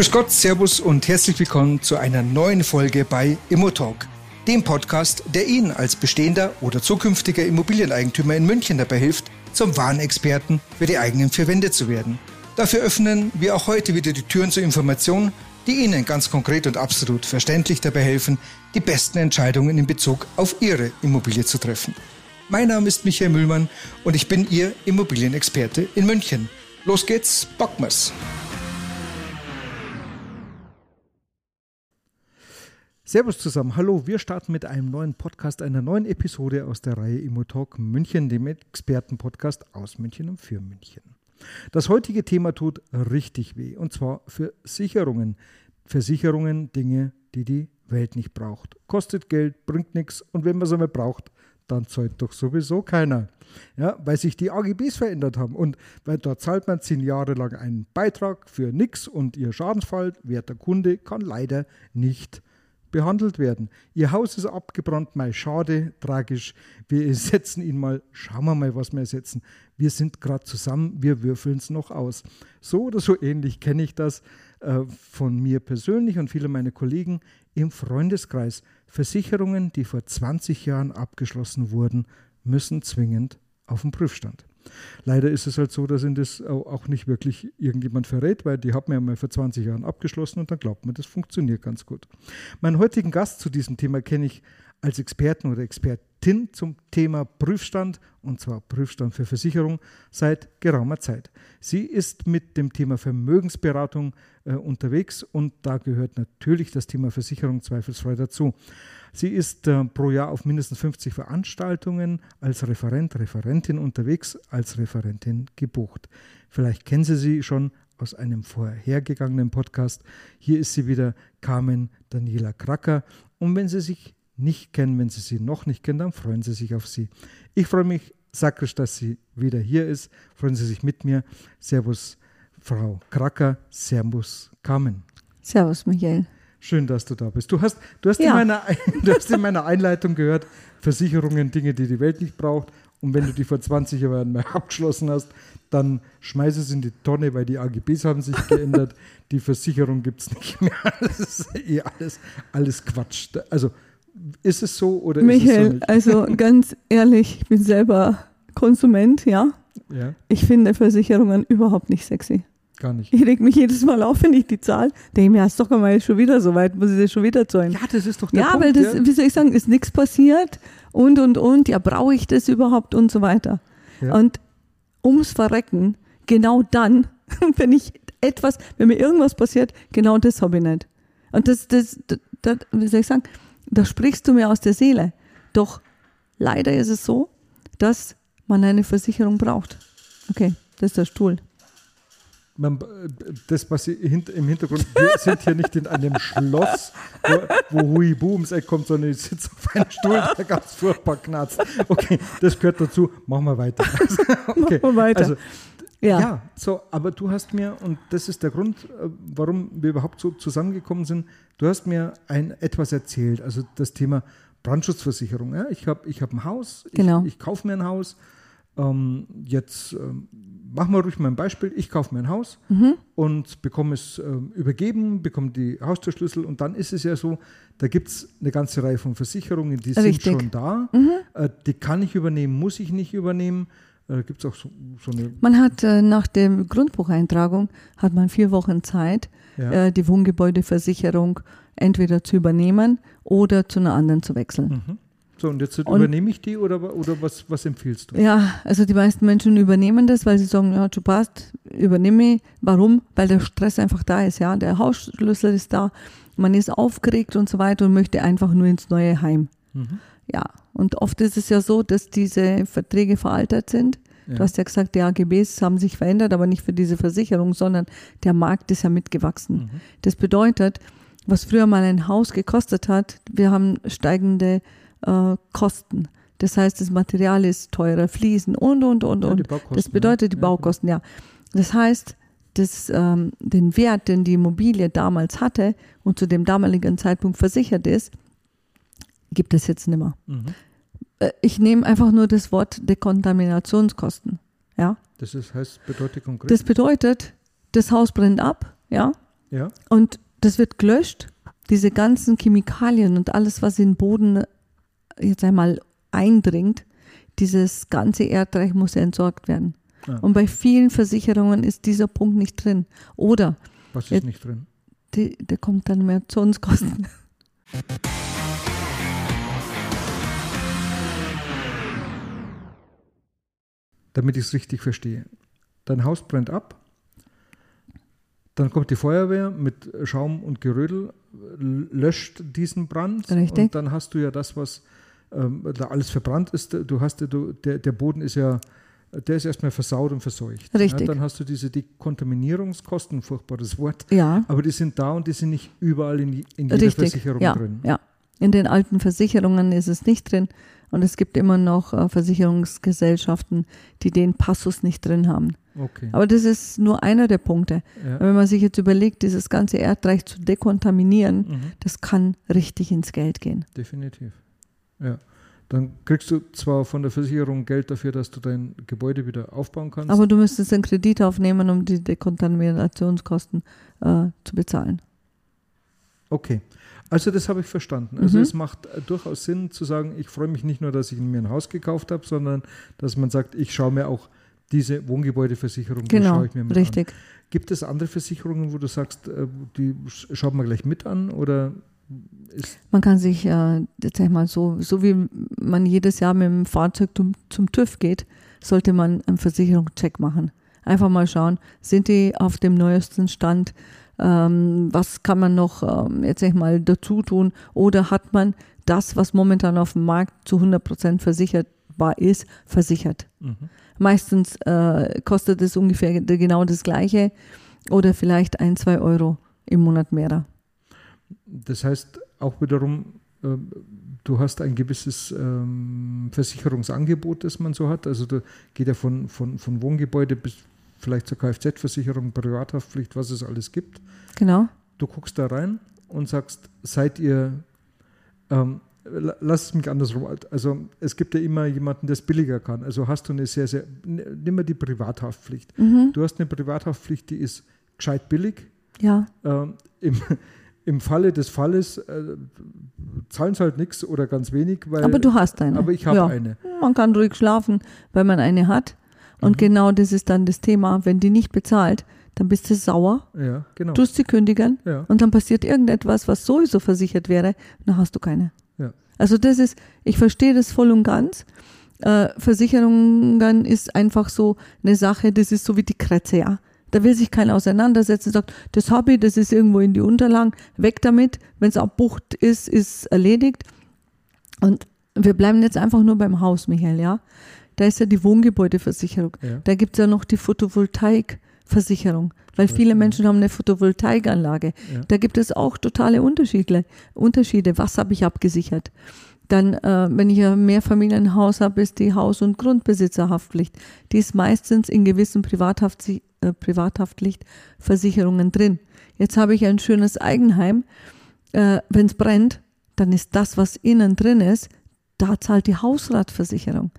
Grüß Gott, Servus und herzlich willkommen zu einer neuen Folge bei Immotalk, dem Podcast, der Ihnen als bestehender oder zukünftiger Immobilieneigentümer in München dabei hilft, zum wahren Experten für die eigenen vier zu werden. Dafür öffnen wir auch heute wieder die Türen zur Information, die Ihnen ganz konkret und absolut verständlich dabei helfen, die besten Entscheidungen in Bezug auf Ihre Immobilie zu treffen. Mein Name ist Michael Müllmann und ich bin Ihr Immobilienexperte in München. Los geht's, Bockmas! Servus zusammen, hallo, wir starten mit einem neuen Podcast, einer neuen Episode aus der Reihe Immotalk München, dem Expertenpodcast aus München und für München. Das heutige Thema tut richtig weh und zwar für Sicherungen. Versicherungen, Dinge, die die Welt nicht braucht. Kostet Geld, bringt nichts und wenn man es einmal braucht, dann zahlt doch sowieso keiner. Ja, weil sich die AGBs verändert haben und weil dort zahlt man zehn Jahre lang einen Beitrag für nichts und ihr Schadensfall, werter Kunde, kann leider nicht behandelt werden. Ihr Haus ist abgebrannt, mal schade, tragisch. Wir ersetzen ihn mal, schauen wir mal, was wir ersetzen. Wir sind gerade zusammen, wir würfeln es noch aus. So oder so ähnlich kenne ich das äh, von mir persönlich und viele meiner Kollegen im Freundeskreis. Versicherungen, die vor 20 Jahren abgeschlossen wurden, müssen zwingend auf den Prüfstand. Leider ist es halt so, dass ihn das auch nicht wirklich irgendjemand verrät, weil die haben ja mal vor 20 Jahren abgeschlossen und dann glaubt man, das funktioniert ganz gut. Meinen heutigen Gast zu diesem Thema kenne ich als Experten oder Expertin zum Thema Prüfstand, und zwar Prüfstand für Versicherung, seit geraumer Zeit. Sie ist mit dem Thema Vermögensberatung äh, unterwegs und da gehört natürlich das Thema Versicherung zweifelsfrei dazu. Sie ist äh, pro Jahr auf mindestens 50 Veranstaltungen als Referent, Referentin unterwegs, als Referentin gebucht. Vielleicht kennen Sie sie schon aus einem vorhergegangenen Podcast. Hier ist sie wieder, Carmen Daniela Kracker. Und wenn Sie sich nicht kennen, wenn Sie sie noch nicht kennen, dann freuen Sie sich auf sie. Ich freue mich sakrisch, dass sie wieder hier ist. Freuen Sie sich mit mir. Servus, Frau Kracker. Servus, Carmen. Servus, Michael. Schön, dass du da bist. Du hast, du hast, ja. in, meiner, du hast in meiner Einleitung gehört, Versicherungen, Dinge, die die Welt nicht braucht. Und wenn du die vor 20 Jahren mal abgeschlossen hast, dann schmeiß es in die Tonne, weil die AGBs haben sich geändert. die Versicherung gibt es nicht mehr. Das ist eh alles, alles Quatsch. Also ist es so oder Michael, ist es so also ganz ehrlich, ich bin selber Konsument, ja. ja. Ich finde Versicherungen überhaupt nicht sexy. Gar nicht. Ich reg mich jedes Mal auf, wenn ich die Zahl denke mir, ist doch mal schon wieder so weit, muss ich das schon wieder zahlen. Ja, das ist doch der Ja, Punkt, weil das, ja. wie soll ich sagen, ist nichts passiert und, und, und, ja, brauche ich das überhaupt und so weiter. Ja. Und ums Verrecken, genau dann, wenn ich etwas, wenn mir irgendwas passiert, genau das habe ich nicht. Und das, das, das, das, wie soll ich sagen, da sprichst du mir aus der Seele. Doch leider ist es so, dass man eine Versicherung braucht. Okay, das ist der Stuhl man, das, was Sie im Hintergrund, wir sind hier nicht in einem Schloss, wo, wo Huibu ums Eck kommt, sondern ich sitze auf einem Stuhl, der ganz furchtbar knarzt. Okay, das gehört dazu. Machen wir weiter. Okay, Machen wir weiter. Also, ja. ja, so, aber du hast mir, und das ist der Grund, äh, warum wir überhaupt so zusammengekommen sind, du hast mir ein, etwas erzählt, also das Thema Brandschutzversicherung. Ja? Ich habe ich hab ein Haus, genau. ich, ich kaufe mir ein Haus, ähm, jetzt ähm, machen wir ruhig mal ein Beispiel. Ich kaufe mir ein Haus mhm. und bekomme es äh, übergeben, bekomme die Haustürschlüssel und dann ist es ja so, da gibt es eine ganze Reihe von Versicherungen, die Richtig. sind schon da. Mhm. Äh, die kann ich übernehmen, muss ich nicht übernehmen. Äh, gibt es auch so, so, eine. Man hat äh, nach der Grundbucheintragung hat man vier Wochen Zeit, ja. Äh, die Wohngebäudeversicherung entweder zu übernehmen oder zu einer anderen zu wechseln. Mhm. So, und jetzt und, übernehme ich die oder, oder was, was empfiehlst du? Ja, also die meisten Menschen übernehmen das, weil sie sagen, ja, du passt, übernehme ich. Warum? Weil der Stress einfach da ist, ja. Der Hausschlüssel ist da, man ist aufgeregt und so weiter und möchte einfach nur ins neue Heim. Mhm. Ja, und oft ist es ja so, dass diese Verträge veraltet sind. Ja. Du hast ja gesagt, die AGBs haben sich verändert, aber nicht für diese Versicherung, sondern der Markt ist ja mitgewachsen. Mhm. Das bedeutet, was früher mal ein Haus gekostet hat, wir haben steigende äh, Kosten. Das heißt, das Material ist teurer, Fliesen und, und, und, und. Ja, das bedeutet die ja. Baukosten, ja. Das heißt, das, ähm, den Wert, den die Immobilie damals hatte und zu dem damaligen Zeitpunkt versichert ist, gibt es jetzt nicht mehr. Mhm. Äh, ich nehme einfach nur das Wort Dekontaminationskosten. Ja? Das ist, heißt, bedeutet konkret? Das bedeutet, das Haus brennt ab, ja. Ja. Und das wird gelöscht. Diese ganzen Chemikalien und alles, was in den Boden jetzt einmal eindringt, dieses ganze Erdreich muss ja entsorgt werden. Ah. Und bei vielen Versicherungen ist dieser Punkt nicht drin. Oder Was ist Jetzt- nicht drin? der kommt Damit ich es richtig verstehe. Dein Haus brennt ab, dann kommt die Feuerwehr mit Schaum und Gerödel, löscht diesen Brand Richtig. und dann hast du ja das, was ähm, da alles verbrannt ist. Du hast ja, du, der, der Boden ist ja, der ist erstmal versaut und verseucht. Richtig. Ja, dann hast du diese Dekontaminierungskosten, furchtbares Wort, Ja, aber die sind da und die sind nicht überall in, in jeder richtig. Versicherung ja, drin. ja. In den alten Versicherungen ist es nicht drin. Und es gibt immer noch äh, Versicherungsgesellschaften, die den Passus nicht drin haben. Okay. Aber das ist nur einer der Punkte. Ja. Wenn man sich jetzt überlegt, dieses ganze Erdreich zu dekontaminieren, Mhm. das kann richtig ins Geld gehen. Definitiv. Ja. Dann kriegst du zwar von der Versicherung Geld dafür, dass du dein Gebäude wieder aufbauen kannst. Aber du müsstest einen Kredit aufnehmen, um die Dekontaminationskosten äh, zu bezahlen. okay. Also das habe ich verstanden. Also Mhm. es macht äh, durchaus Sinn zu sagen, ich freue mich nicht nur, dass ich mir ein Haus gekauft habe, sondern dass man sagt, ich schaue mir auch diese Wohngebäudeversicherung, die Genau, schaue ich mir mit richtig. an. Gibt es andere Versicherungen, wo du sagst, äh, die sch- schaut man gleich mit an oder ist Man kann sich, äh, jetzt sag ich mal, so, so wie man jedes Jahr mit dem Fahrzeug zum, zum TÜV geht, sollte man einen Versicherungscheck machen. Einfach mal schauen, sind die auf dem neuesten Stand? Ähm, was kann man noch, ähm, jetzt sag ich mal, dazu tun? Oder hat man das, was momentan auf dem Markt zu 100 Prozent versicherbar ist, versichert? mhm. Meistens äh, kostet es ungefähr genau das Gleiche oder vielleicht ein, zwei Euro im Monat mehr. Das heißt auch wiederum, ähm, du hast ein gewisses ähm, Versicherungsangebot, das man so hat. Also da geht ja von, von, von Wohngebäude bis vielleicht zur Kfz-Versicherung, Privathaftpflicht, was es alles gibt. Genau. Du guckst da rein und sagst, seid ihr, ähm, la- lass es mich andersrum, also es gibt ja immer jemanden, der es billiger kann. Also hast du eine sehr, sehr, nimm mal die Privathaftpflicht. Mhm. Du hast eine Privathaftpflicht, die ist gescheit billig, Ja. ähm, im, Im Falle des Falles äh, zahlen sie halt nichts oder ganz wenig, weil. Aber du hast eine. aber ich habe ja. eine. Man kann ruhig schlafen, weil man eine hat. Und Mhm. genau das ist dann das Thema. Wenn die nicht bezahlt, dann bist du sauer, Ja, genau. tust sie kündigen ja. und dann passiert irgendetwas, was sowieso versichert wäre, dann hast du keine. Ja. Also das ist, ich verstehe das voll und ganz. Äh, Versicherungen ist einfach so eine Sache, das ist so wie die Kretze, ja. Da will sich keiner auseinandersetzen, sagt, das habe ich, das ist irgendwo in die Unterlagen, weg damit. Wenn es abbucht ist, ist erledigt. Und wir bleiben jetzt einfach nur beim Haus, Michael, ja. Da ist ja die Wohngebäudeversicherung. Ja. Da gibt es ja noch die Photovoltaikversicherung, weil viele. Menschen haben eine Photovoltaikanlage. Ja. Da gibt es auch totale Unterschiede. Unterschiede. Was habe ich abgesichert? Dann, äh, wenn ich ein Mehrfamilienhaus habe, ist die Haus- und Grundbesitzerhaftpflicht. Die ist meistens in gewissen Privathaft äh, Privathaftpflichtversicherungen drin. Jetzt habe ich ein schönes Eigenheim. Äh, wenn es brennt, dann ist das, was innen drin ist, da zahlt die Hausratversicherung.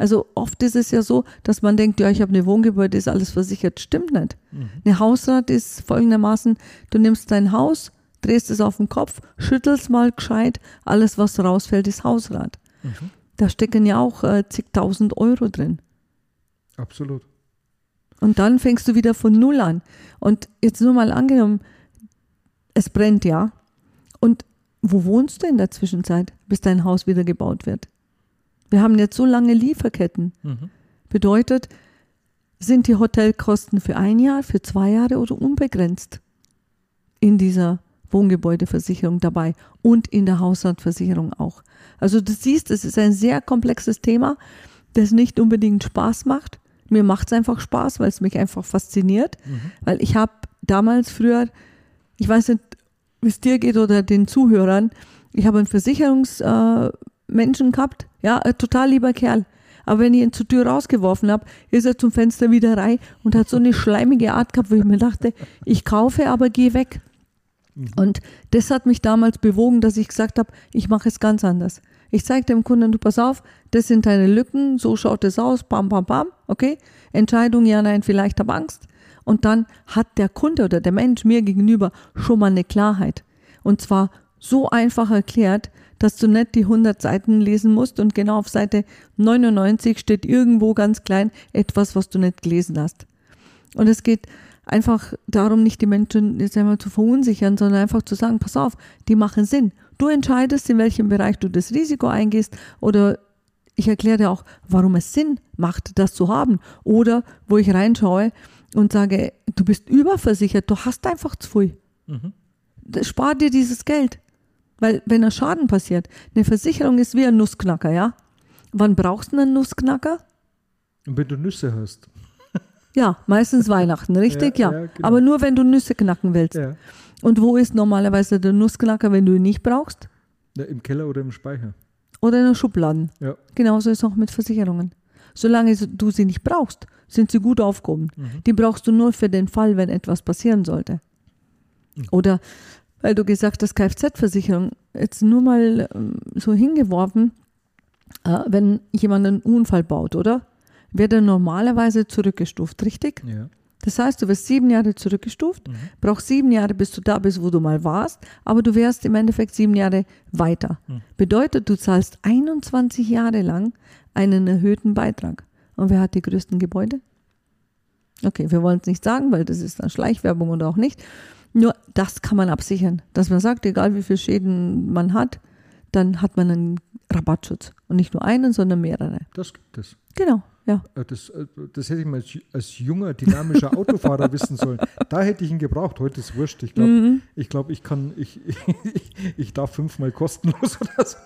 Also oft ist es ja so, dass man denkt, ja, ich habe eine Wohngebäude, ist alles versichert. Stimmt nicht. Mhm. Eine Hausrat ist folgendermaßen, du nimmst dein Haus, drehst es auf den Kopf, schüttelst mal gescheit, alles was rausfällt ist Hausrat. Mhm. Da stecken ja auch äh, zigtausend Euro drin. Absolut. Und dann fängst du wieder von Null an. Und jetzt nur mal angenommen, es brennt ja. Und wo wohnst du in der Zwischenzeit, bis dein Haus wieder gebaut wird? Wir haben jetzt so lange Lieferketten. Mhm. Bedeutet, sind die Hotelkosten für ein Jahr, für zwei Jahre oder unbegrenzt in dieser Wohngebäudeversicherung dabei und in der Hausratversicherung auch. Also du siehst, es ist ein sehr komplexes Thema, das nicht unbedingt Spaß macht. Mir macht es einfach Spaß, weil es mich einfach fasziniert, Mhm. weil ich habe damals früher, ich weiß nicht, wie es dir geht oder den Zuhörern, ich habe einen Versicherungsmenschen äh, Menschen gehabt, ja, ein total lieber Kerl. Aber wenn ich ihn zur Tür rausgeworfen habe, ist er zum Fenster wieder rein und hat so eine schleimige Art gehabt, wo ich mir dachte, ich kaufe, aber geh weg. Und das hat mich damals bewogen, dass ich gesagt habe, ich mache es ganz anders. Ich zeige dem Kunden, du pass auf, das sind deine Lücken, so schaut es aus, bam, bam, bam, okay? Entscheidung, ja, nein, vielleicht habe Angst. Und dann hat der Kunde oder der Mensch mir gegenüber schon mal eine Klarheit. Und zwar so einfach erklärt, dass du nicht die 100 Seiten lesen musst und genau auf Seite 99 steht irgendwo ganz klein etwas, was du nicht gelesen hast. Und es geht einfach darum, nicht die Menschen jetzt einmal zu verunsichern, sondern einfach zu sagen, pass auf, die machen Sinn. Du entscheidest, in welchem Bereich du das Risiko eingehst oder ich erkläre dir auch, warum es Sinn macht, das zu haben. Oder wo ich reinschaue und sage, du bist überversichert, du hast einfach zu viel. Mhm. Spar dir dieses Geld. Weil wenn ein Schaden passiert, eine Versicherung ist wie ein Nussknacker, ja? Wann brauchst du einen Nussknacker? Wenn du Nüsse hast. Ja, meistens Weihnachten, richtig? Ja. ja. ja genau. Aber nur wenn du Nüsse knacken willst. Ja. Und wo ist normalerweise der Nussknacker, wenn du ihn nicht brauchst? Im Keller oder im Speicher. Oder in der Schublade. Ja. Genauso ist es auch mit Versicherungen. Solange du sie nicht brauchst, sind sie gut aufgehoben. Mhm. Die brauchst du nur für den Fall, wenn etwas passieren sollte. Mhm. Oder weil du gesagt hast, Kfz-Versicherung, jetzt nur mal ähm, so hingeworfen, äh, wenn jemand einen Unfall baut, oder? Wird er normalerweise zurückgestuft, richtig? Ja. Das heißt, du wirst sieben Jahre zurückgestuft, mhm. brauchst sieben Jahre, bis du da bist, wo du mal warst, aber du wärst im Endeffekt sieben Jahre weiter. Mhm. Bedeutet, du zahlst 21 Jahre lang einen erhöhten Beitrag. Und wer hat die größten Gebäude? Okay, wir wollen es nicht sagen, weil das ist dann Schleichwerbung oder auch nicht. Nur das kann man absichern, dass man sagt, egal wie viele Schäden man hat, dann hat man einen Rabattschutz. Und nicht nur einen, sondern mehrere. Das gibt es. Genau. Ja. Äh, das, äh, das hätte ich mal als, junger, dynamischer Autofahrer wissen sollen. Da hätte ich ihn gebraucht. Heute ist wurscht. Ich glaube, mhm. ich, glaub, ich kann, ich, ich, ich darf fünfmal kostenlos oder so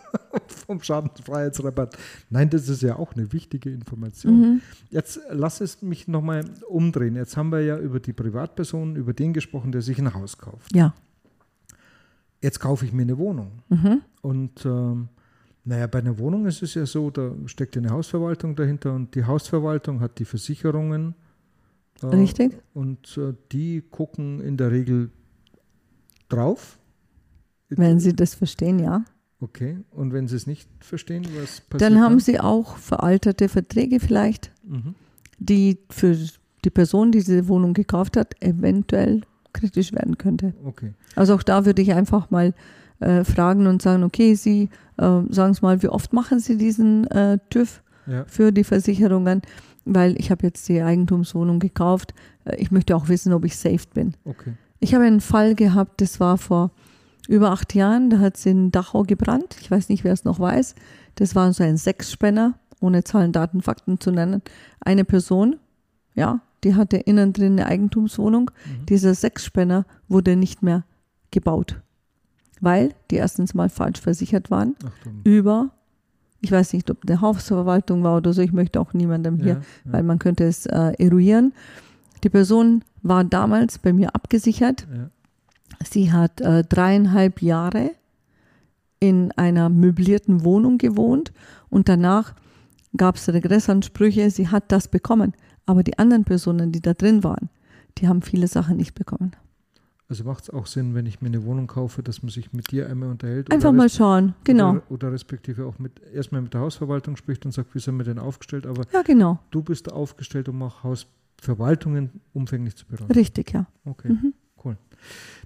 vom Schadenfreiheitsrabatt. Nein, das ist ja auch eine wichtige Information. Mhm. Jetzt lass es mich nochmal umdrehen. Jetzt haben wir ja über die Privatperson, über den gesprochen, der sich ein Haus kauft. Ja. Jetzt kaufe ich mir eine Wohnung. Mhm. Und ähm, naja, bei einer Wohnung ist es ja so, da steckt eine Hausverwaltung dahinter und die Hausverwaltung hat die Versicherungen. Äh, Richtig. Und äh, die gucken in der Regel drauf. Wenn sie das verstehen, ja. Okay, und wenn sie es nicht verstehen, was passiert? Dann haben dann? sie auch veraltete Verträge vielleicht, mhm. die für die Person, die diese Wohnung gekauft hat, eventuell kritisch werden könnte. Okay. Also auch da würde ich einfach mal äh, fragen und sagen, okay, Sie äh, sagen Sie mal, wie oft machen Sie diesen äh, TÜV ja. für die Versicherungen? Weil ich habe jetzt die Eigentumswohnung gekauft. Äh, ich möchte auch wissen, ob ich safe bin. Okay. Ich habe einen Fall gehabt, das war vor über acht Jahren, da hat es in Dachau gebrannt. Ich weiß nicht, wer es noch weiß. Das war so ein Sechsspänner, ohne Zahlen, Daten, Fakten zu nennen. Eine Person, ja, die hatte innen drin eine Eigentumswohnung. Mhm. Dieser Sechsspänner wurde nicht mehr gebaut weil die erstens mal falsch versichert waren Achtung. über, ich weiß nicht, ob eine Hausverwaltung war oder so, ich möchte auch niemandem hier, ja, ja. weil man könnte es äh, eruieren. Die Person war damals bei mir abgesichert. Ja. Sie hat äh, dreieinhalb Jahre in einer möblierten Wohnung gewohnt und danach gab es Regressansprüche. Sie hat das bekommen, aber die anderen Personen, die da drin waren, die haben viele Sachen nicht bekommen. Also macht es auch Sinn, wenn ich mir eine Wohnung kaufe, dass man sich mit dir einmal unterhält? Einfach mal schauen, genau. Oder, oder, respektive auch mit erstmal mit der Hausverwaltung spricht und sagt, wie sind wir denn aufgestellt? Aber ja, genau. du bist aufgestellt, um auch Hausverwaltungen umfänglich zu beraten. Richtig, ja. Okay, mhm. cool.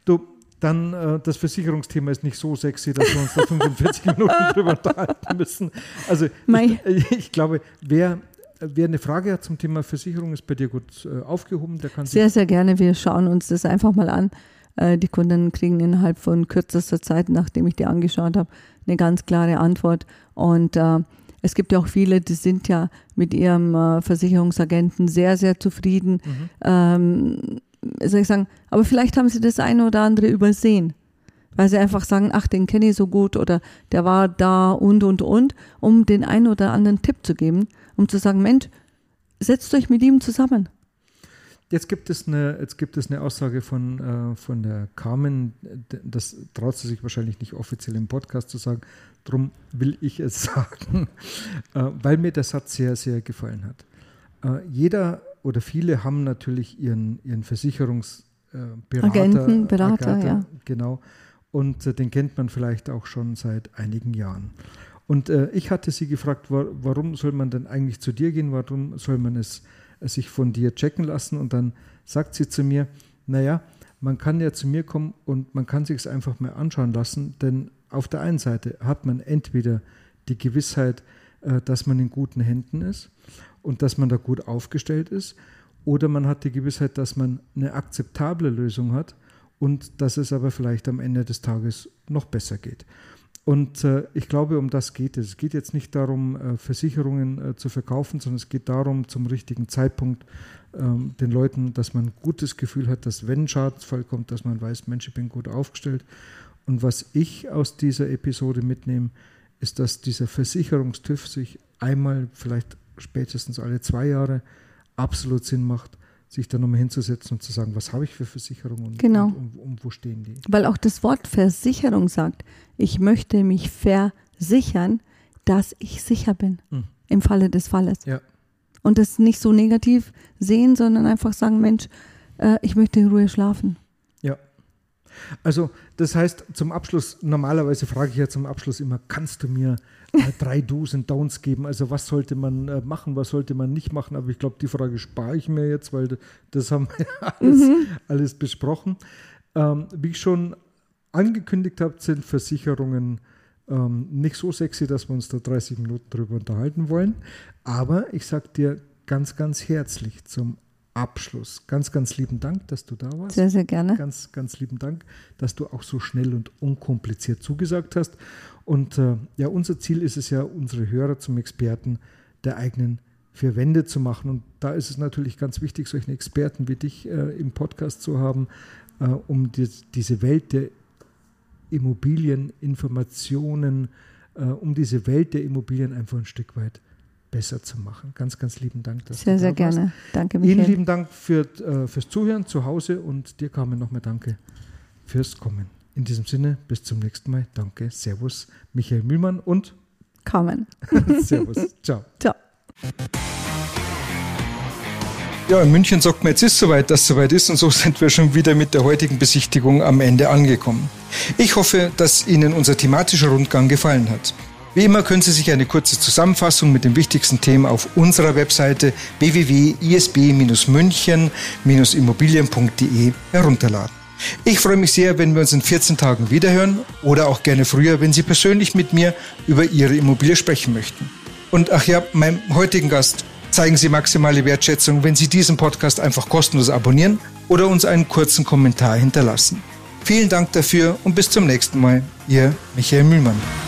Du, dann äh, das Versicherungsthema ist nicht so sexy, dass wir uns da 45 Minuten drüber unterhalten müssen. Also ich, ich, glaube, wer Wer eine Frage hat zum Thema Versicherung, ist bei dir gut äh, aufgehoben. Der kann sehr, sehr gerne. Wir schauen uns das einfach mal an. Äh, die Kunden kriegen innerhalb von kürzester Zeit, nachdem ich die angeschaut habe, eine ganz klare Antwort. Und äh, es gibt ja auch viele, die sind ja mit ihrem äh, Versicherungsagenten sehr, sehr zufrieden. Mhm. Ähm, soll ich sagen, aber vielleicht haben sie das eine oder andere übersehen weil sie einfach sagen, ach, den kenne ich so gut oder der war da und und und, um den einen oder anderen Tipp zu geben um zu sagen, Mensch, setzt euch mit ihm zusammen. Jetzt gibt es eine, jetzt gibt es eine Aussage von, äh, von der Carmen, das traut sie sich wahrscheinlich nicht offiziell im Podcast zu sagen, darum will ich es sagen, äh, weil mir der Satz sehr, sehr gefallen hat. Äh, jeder oder viele haben natürlich ihren, ihren Versicherungsberater. Agenten, Berater, Agata, ja. Genau. Und äh, den kennt man vielleicht auch schon seit einigen Jahren. Und äh, ich hatte sie gefragt, wa warum soll man denn eigentlich zu dir gehen? Warum soll man es äh, sich von dir checken lassen? Und dann sagt sie zu mir, naja, man kann ja zu mir kommen und man kann sich es einfach mal anschauen lassen, denn auf der einen Seite hat man entweder die Gewissheit, äh, dass man in guten Händen ist und dass man da gut aufgestellt ist, oder man hat die Gewissheit, dass man eine akzeptable Lösung hat und dass es aber vielleicht am Ende des Tages noch besser geht. Und äh, ich glaube, um das geht es. Es geht jetzt nicht darum, äh, Versicherungen äh, zu verkaufen, sondern es geht darum, zum richtigen Zeitpunkt ähm, den Leuten, dass man ein gutes Gefühl hat, dass wenn ein Schadensfall kommt, dass man weiß, Mensch, ich bin gut aufgestellt. Und was ich aus dieser Episode mitnehme, ist, dass dieser Versicherungstüv sich einmal, vielleicht spätestens alle zwei Jahre, absolut Sinn macht, sich da nochmal hinzusetzen und zu sagen, was habe ich für Versicherungen und, genau. und, und, und, wo stehen die. Weil auch das Wort Versicherung sagt, ich möchte mich versichern, dass ich sicher bin mhm. im Falle des Falles. Ja. Und das nicht so negativ sehen, sondern einfach sagen, Mensch, äh, ich möchte in Ruhe schlafen. Also das heißt, zum Abschluss, normalerweise frage ich ja zum Abschluss immer, kannst du mir äh, drei Do's und Downs geben? Also was sollte man äh, machen, was sollte man nicht machen? Aber ich glaube, die Frage spare ich mir jetzt, weil das haben wir ja alles, mhm. alles besprochen. Ähm, wie ich schon angekündigt habe, sind Versicherungen ähm, nicht so sexy, dass wir uns da 30 Minuten drüber unterhalten wollen. Aber ich sage dir ganz, ganz herzlich zum Abschluss. Ganz, ganz lieben Dank, dass du da warst. Sehr, sehr gerne. Ganz, ganz lieben Dank, dass du auch so schnell und unkompliziert zugesagt hast. Und äh, ja, unser Ziel ist es ja, unsere Hörer zum Experten der eigenen vier Wände zu machen. Und da ist es natürlich ganz wichtig, solche Experten wie dich äh, im Podcast zu haben, äh, um die, diese Welt der Immobilieninformationen, äh, um diese Welt der Immobilien einfach ein Stück weit besser zu machen. Ganz, ganz lieben Dank. Dass sehr, du sehr da gerne. Danke, Michael. Ihnen lieben Dank für, äh, fürs Zuhören zu Hause und dir, Carmen, nochmal danke fürs Kommen. In diesem Sinne, bis zum nächsten Mal. Danke, Servus, Michael Mühlmann und Carmen. Servus, ciao. Ciao. Ja, in München sagt man, jetzt ist soweit, dass soweit ist und so sind wir schon wieder mit der heutigen Besichtigung am Ende angekommen. Ich hoffe, dass Ihnen unser thematischer Rundgang gefallen hat. Wie immer können Sie sich eine kurze Zusammenfassung mit den wichtigsten Themen auf unserer Webseite www.isb-münchen-immobilien.de herunterladen. Ich freue mich sehr, wenn wir uns in 14 Tagen wiederhören oder auch gerne früher, wenn Sie persönlich mit mir über Ihre Immobilie sprechen möchten. Und ach ja, meinem heutigen Gast zeigen Sie maximale Wertschätzung, wenn Sie diesen Podcast einfach kostenlos abonnieren oder uns einen kurzen Kommentar hinterlassen. Vielen Dank dafür und bis zum nächsten Mal. Ihr Michael Mühlmann.